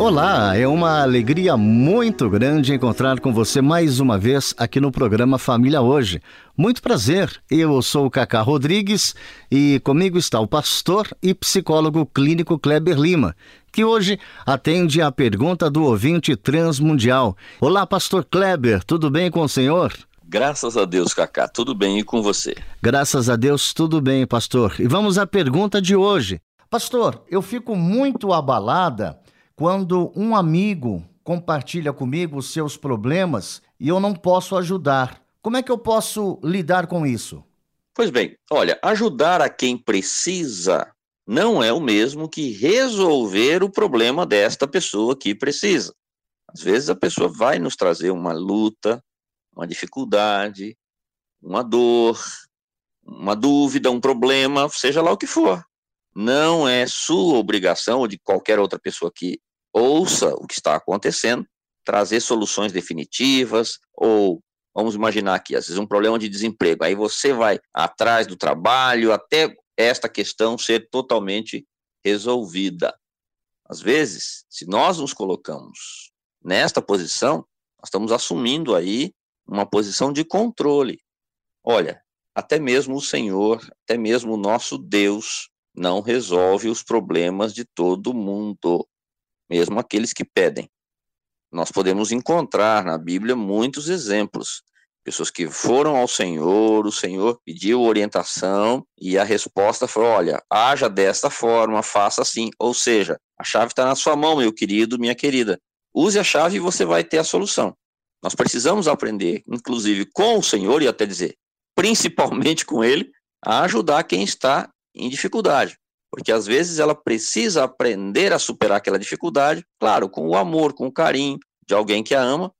Olá, é uma alegria muito grande encontrar com você mais uma vez aqui no programa Família Hoje. Muito prazer, eu sou o Cacá Rodrigues e comigo está o pastor e psicólogo clínico Kleber Lima, que hoje atende a pergunta do ouvinte transmundial. Olá, pastor Kleber, tudo bem com o senhor? Graças a Deus, Cacá, tudo bem e com você? Graças a Deus, tudo bem, pastor. E vamos à pergunta de hoje. Pastor, eu fico muito abalada quando um amigo compartilha comigo os seus problemas e eu não posso ajudar. Como é que eu posso lidar com isso? Pois bem, olha, ajudar a quem precisa não é o mesmo que resolver o problema desta pessoa que precisa. Às vezes a pessoa vai nos trazer uma luta, uma dificuldade, uma dor, uma dúvida, um problema, seja lá o que for. Não é sua obrigação ou de qualquer outra pessoa que ouça o que está acontecendo, trazer soluções definitivas, ou vamos imaginar aqui, às vezes um problema de desemprego, aí você vai atrás do trabalho até esta questão ser totalmente resolvida. Às vezes, se nós nos colocamos nesta posição, nós estamos assumindo aí uma posição de controle. Olha, até mesmo o Senhor, até mesmo o nosso Deus não resolve os problemas de todo mundo mesmo aqueles que pedem. Nós podemos encontrar na Bíblia muitos exemplos. Pessoas que foram ao Senhor, o Senhor pediu orientação e a resposta foi: olha, haja desta forma, faça assim. Ou seja, a chave está na sua mão, meu querido, minha querida. Use a chave e você vai ter a solução. Nós precisamos aprender, inclusive com o Senhor, e até dizer, principalmente com Ele, a ajudar quem está em dificuldade porque às vezes ela precisa aprender a superar aquela dificuldade, claro, com o amor, com o carinho de alguém que a ama,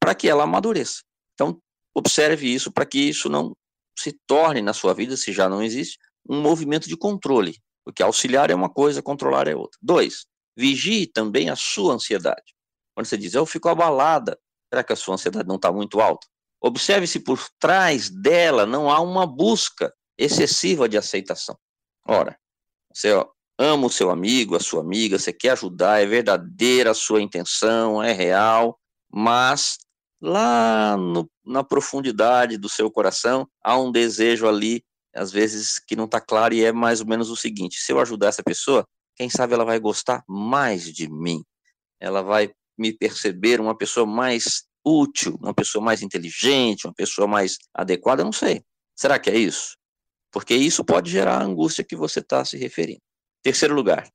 para que ela amadureça. Então, observe isso para que isso não se torne na sua vida, se já não existe, um movimento de controle, porque auxiliar é uma coisa, controlar é outra. Dois, vigie também a sua ansiedade. Quando você diz, eu fico abalada, será que a sua ansiedade não está muito alta? Observe se por trás dela não há uma busca excessiva de aceitação. Ora, você ama o seu amigo, a sua amiga, você quer ajudar, é verdadeira a sua intenção, é real, mas lá no, na profundidade do seu coração há um desejo ali, às vezes que não está claro, e é mais ou menos o seguinte: se eu ajudar essa pessoa, quem sabe ela vai gostar mais de mim, ela vai me perceber uma pessoa mais útil, uma pessoa mais inteligente, uma pessoa mais adequada, não sei. Será que é isso? Porque isso pode gerar a angústia que você está se referindo. Terceiro lugar,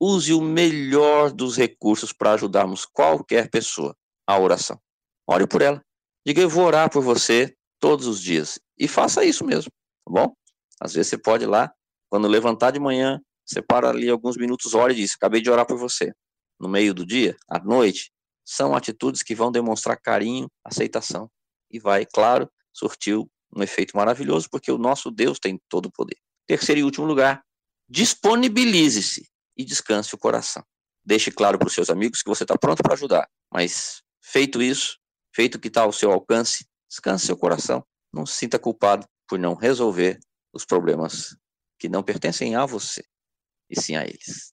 use o melhor dos recursos para ajudarmos qualquer pessoa, a oração. Ore por ela. Diga, eu vou orar por você todos os dias. E faça isso mesmo, tá bom? Às vezes você pode ir lá, quando levantar de manhã, separa ali alguns minutos, ore e diz, acabei de orar por você. No meio do dia, à noite, são atitudes que vão demonstrar carinho, aceitação. E vai, claro, surtir um efeito maravilhoso, porque o nosso Deus tem todo o poder. Terceiro e último lugar, disponibilize-se e descanse o coração. Deixe claro para os seus amigos que você está pronto para ajudar, mas feito isso, feito o que está ao seu alcance, descanse seu coração, não se sinta culpado por não resolver os problemas que não pertencem a você, e sim a eles.